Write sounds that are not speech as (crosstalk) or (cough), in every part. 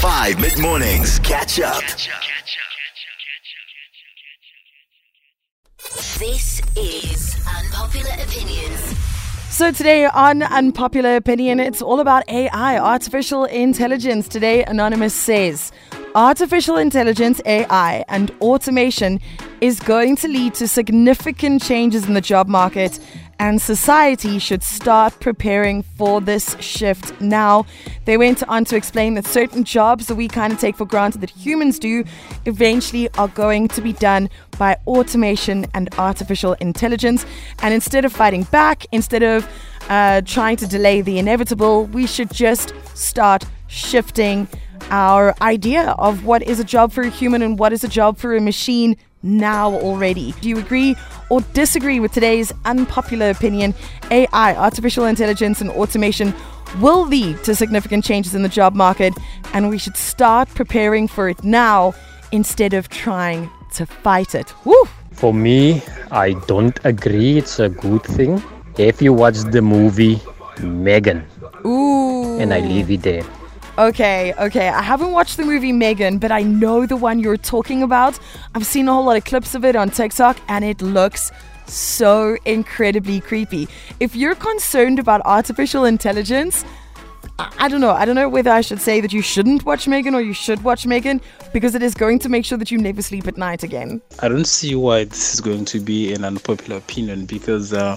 5 mid mornings. Catch up. This is Unpopular Opinions. So today on Unpopular Opinion, it's all about AI, artificial intelligence. Today, Anonymous says artificial intelligence, AI, and automation is going to lead to significant changes in the job market and society should start preparing for this shift now. They went on to explain that certain jobs that we kind of take for granted that humans do eventually are going to be done by automation and artificial intelligence. And instead of fighting back, instead of uh, trying to delay the inevitable, we should just start shifting our idea of what is a job for a human and what is a job for a machine now already. Do you agree or disagree with today's unpopular opinion? AI, artificial intelligence, and automation will lead to significant changes in the job market, and we should start preparing for it now instead of trying to fight it. Woo! For me, I don't agree it's a good thing. If you watch the movie Megan, Ooh. and I leave it there. Okay, okay. I haven't watched the movie Megan, but I know the one you're talking about. I've seen a whole lot of clips of it on TikTok, and it looks so incredibly creepy. If you're concerned about artificial intelligence, I, don't know. I don't know whether I should say that you shouldn't watch Megan or you should watch Megan because it is going to make sure that you never sleep at night again. I don't see why this is going to be an unpopular opinion because uh,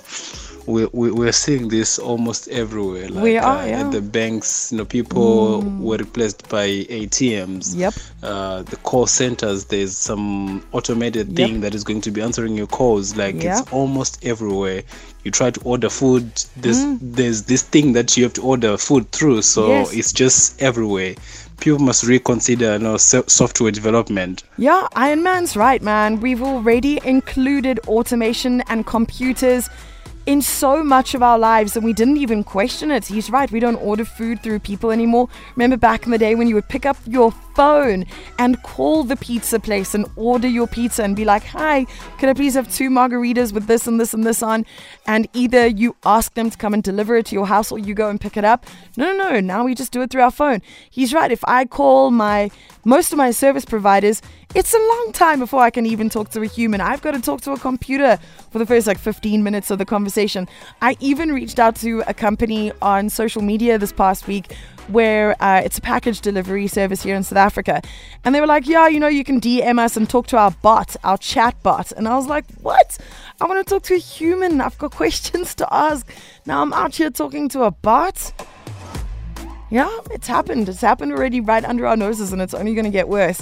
we, we, we're seeing this almost everywhere. Like, We are, uh, yeah. At the banks, you know, people were replaced by ATMs. Yep. Uh, the call centers, there's some automated Yep. thing that is going to be answering your calls. Like Yeah. it's almost everywhere. You try to order food, there's there's this thing that you have to order food through. So Mm. Yes. it's just everywhere. People must reconsider, you know, software development. Yeah, Iron Man's right, man. We've already included automation and computers in so much of our lives and we didn't even question it. He's right, we don't order food through people anymore. Remember back in the day when you would pick up your phone and call the pizza place and order your pizza and be like, Hi, could I please have two margheritas with this and this and this on? And either you ask them to come and deliver it to your house or you go and pick it up. No, no, no. Now we just do it through our phone. He's right. If I call my most of my service providers, it's a long time before I can even talk to a human. I've got to talk to a computer for the first like 15 minutes of the conversation. I even reached out to a company on social media this past week where uh, it's a package delivery service here in South Africa. And they were like, yeah, you know, you can DM us and talk to our bot, our chat bot. And I was like, what? I want to talk to a human. I've got (laughs) questions to ask. Now I'm out here talking to a bot. Yeah, it's happened. It's happened already right under our noses, and it's only going to get worse.